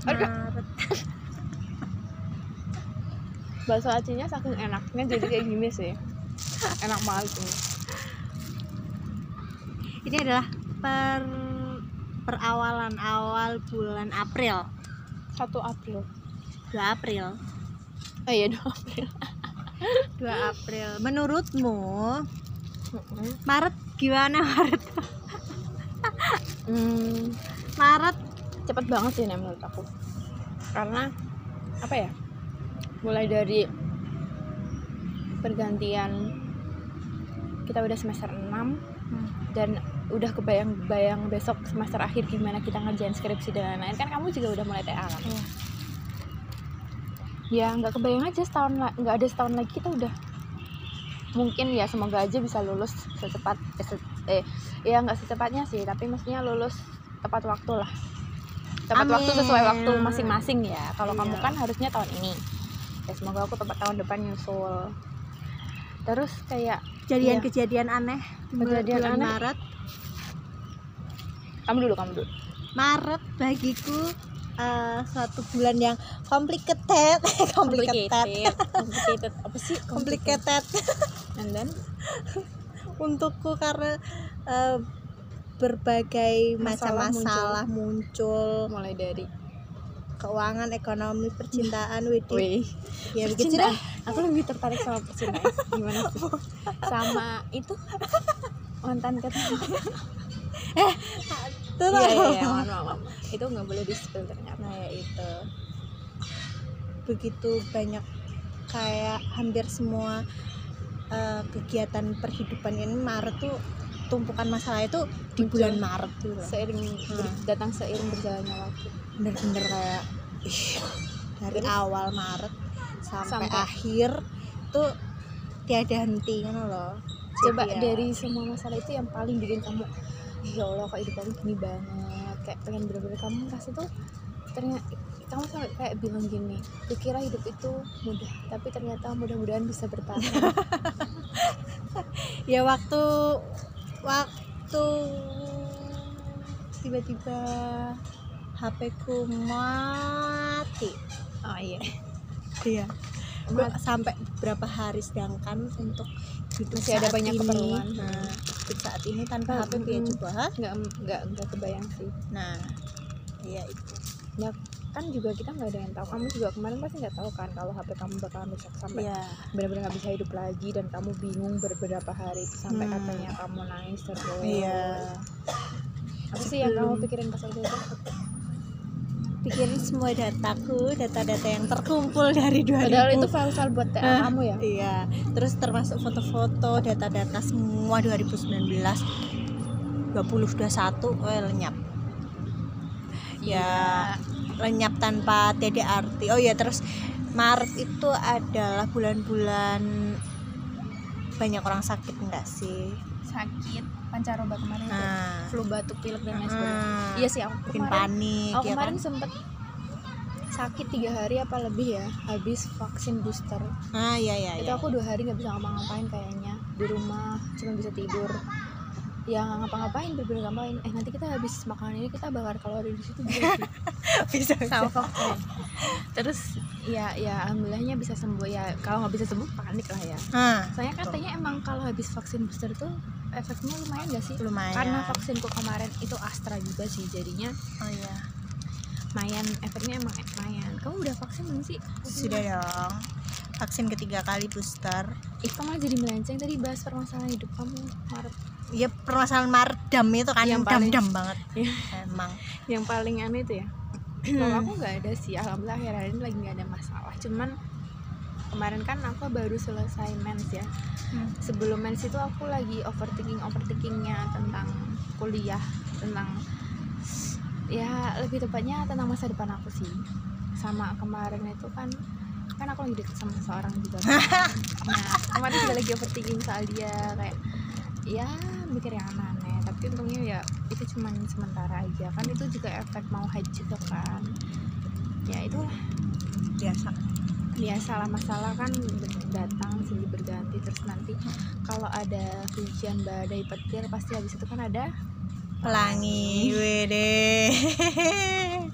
Bakso acinya saking enaknya jadi kayak gini sih. Enak banget ini. Ini adalah per perawalan awal bulan April. 1 April. 2 April. Oh iya 2 April. 2 April. Menurutmu Maret gimana Maret? Hmm, Maret cepet banget sih nih menurut aku. Karena apa ya mulai dari pergantian kita udah semester 6 dan udah kebayang-bayang besok semester akhir gimana kita ngerjain skripsi dan lain-lain kan kamu juga udah mulai TA kan? Iya. ya nggak kebayang aja setahun nggak ada setahun lagi kita udah. Mungkin ya semoga aja bisa lulus secepat eh, se- eh ya nggak secepatnya sih tapi mestinya lulus tepat waktu lah tepat Amin. waktu sesuai waktu masing-masing ya. Kalau kamu Iya. kan harusnya tahun ini. Ya semoga aku tepat tahun depan nyusul terus kayak kejadian-kejadian aneh di bulan- Kejadian bulan aneh. Maret. Kamu dulu kamu dulu. Maret bagiku eh, suatu bulan yang complicated. Complicated. Complicated. Apa sih? Complicated. And then? Untukku karena eh, berbagai macam Masalah masalah muncul. mulai dari keuangan ekonomi percintaan widih. Wih ya begitu dah aku lebih tertarik sama percintaan. Gimana sih? Sama itu? Mantan ketemu iya loh. iya maaf maaf, maaf. itu nggak boleh di spill ternyata. Nah ya itu. Begitu banyak kayak hampir semua eh, kegiatan perhidupan ini Maret tuh tumpukan masalah itu di Muncul. bulan Maret tuh loh. seiring ber- Hmm. datang seiring berjalannya waktu bener-bener kayak ih, dari Terus? awal Maret sampai, Sampai- akhir tuh tiada henti kan loh coba ya, dari semua masalah itu yang paling bikin kamu ya Allah kok hidup aku gini banget kayak pengen bener-bener kamu merasa tuh ternyata kamu sampai kayak bilang gini kukira hidup itu mudah tapi ternyata mudah-mudahan bisa bertahan ya waktu waktu tiba-tiba HP ku mati. Oh iya. Iya. Be- sampai berapa hari sedangkan untuk hidup Masih ada banyak ini, keperluan. nah hidup saat ini tanpa Hmm, HP ya hmm. coba nggak nggak nggak kebayang sih. Nah iya itu. Ya kan juga kita nggak ada yang tahu. Kamu juga kemarin pasti nggak tahu kan kalau HP kamu bakalan rusak sampai ya benar-benar nggak bisa hidup lagi dan kamu bingung beberapa hari sampai Hmm. katanya kamu nangis terus. Iya. Apa sih yang kamu pikirin pas waktu itu? Pikirin semua dataku data-data yang terkumpul dari 2000 padahal itu file-file buat TA Ah. kamu ya? Iya, terus termasuk foto-foto, data-data semua 2019 2021 oh, lenyap. Ya, lenyap tanpa arti. Oh iya, terus Maret itu adalah bulan-bulan banyak orang sakit enggak sih? sakit pancaroba kemarin itu. Nah, flu batuk pilek dan lain sebagainya. Ah, iya sih aku bikin kemarin panik aku ya kemarin kan? sempet sakit tiga hari apa lebih ya habis vaksin booster. Ah, iya iya itu iya. aku dua hari nggak bisa ngapa-ngapain kayaknya. Di rumah cuma bisa tidur. Ya nggak ngapa-ngapain bener-bener ngapain. Eh nanti kita habis makan ini kita bakar kalori di situ bisa terus ya ya alhamdulillahnya bisa sembuh ya kalau nggak bisa sembuh panik lah ya Ah, soalnya katanya emang kalau habis vaksin booster tuh efeknya lumayan gak sih lumayan. karena vaksinku kemarin itu Astra juga sih jadinya Oh iya. lumayan efeknya emang lumayan kamu udah vaksin belum sih Sudah dong. Vaksin ketiga kali booster. ih kamu jadi melenceng tadi bahas permasalahan hidup kamu Maret Ya permasalahan mardam itu kan Yang dam dam banget. Iya. Emang. yang paling aneh itu ya kalau aku nggak ada sih alhamdulillah akhir-akhir ini lagi nggak ada masalah. Cuman kemarin kan aku baru selesai mens ya. Hmm. sebelum mens itu aku lagi overthinking overthinkingnya tentang kuliah tentang ya lebih tepatnya tentang masa depan aku sih. Sama kemarin itu kan kan aku lagi deket sama seseorang juga kan. nah kemarin juga lagi overthinking soal dia kayak ya mikir yang aneh-aneh. Tapi untungnya ya cuman sementara aja kan itu juga efek mau haid juga kan ya itulah Biasa. biasalah masalah kan datang silih berganti terus nanti kalau ada hujan badai petir pasti habis itu kan ada Pelangi. Wede.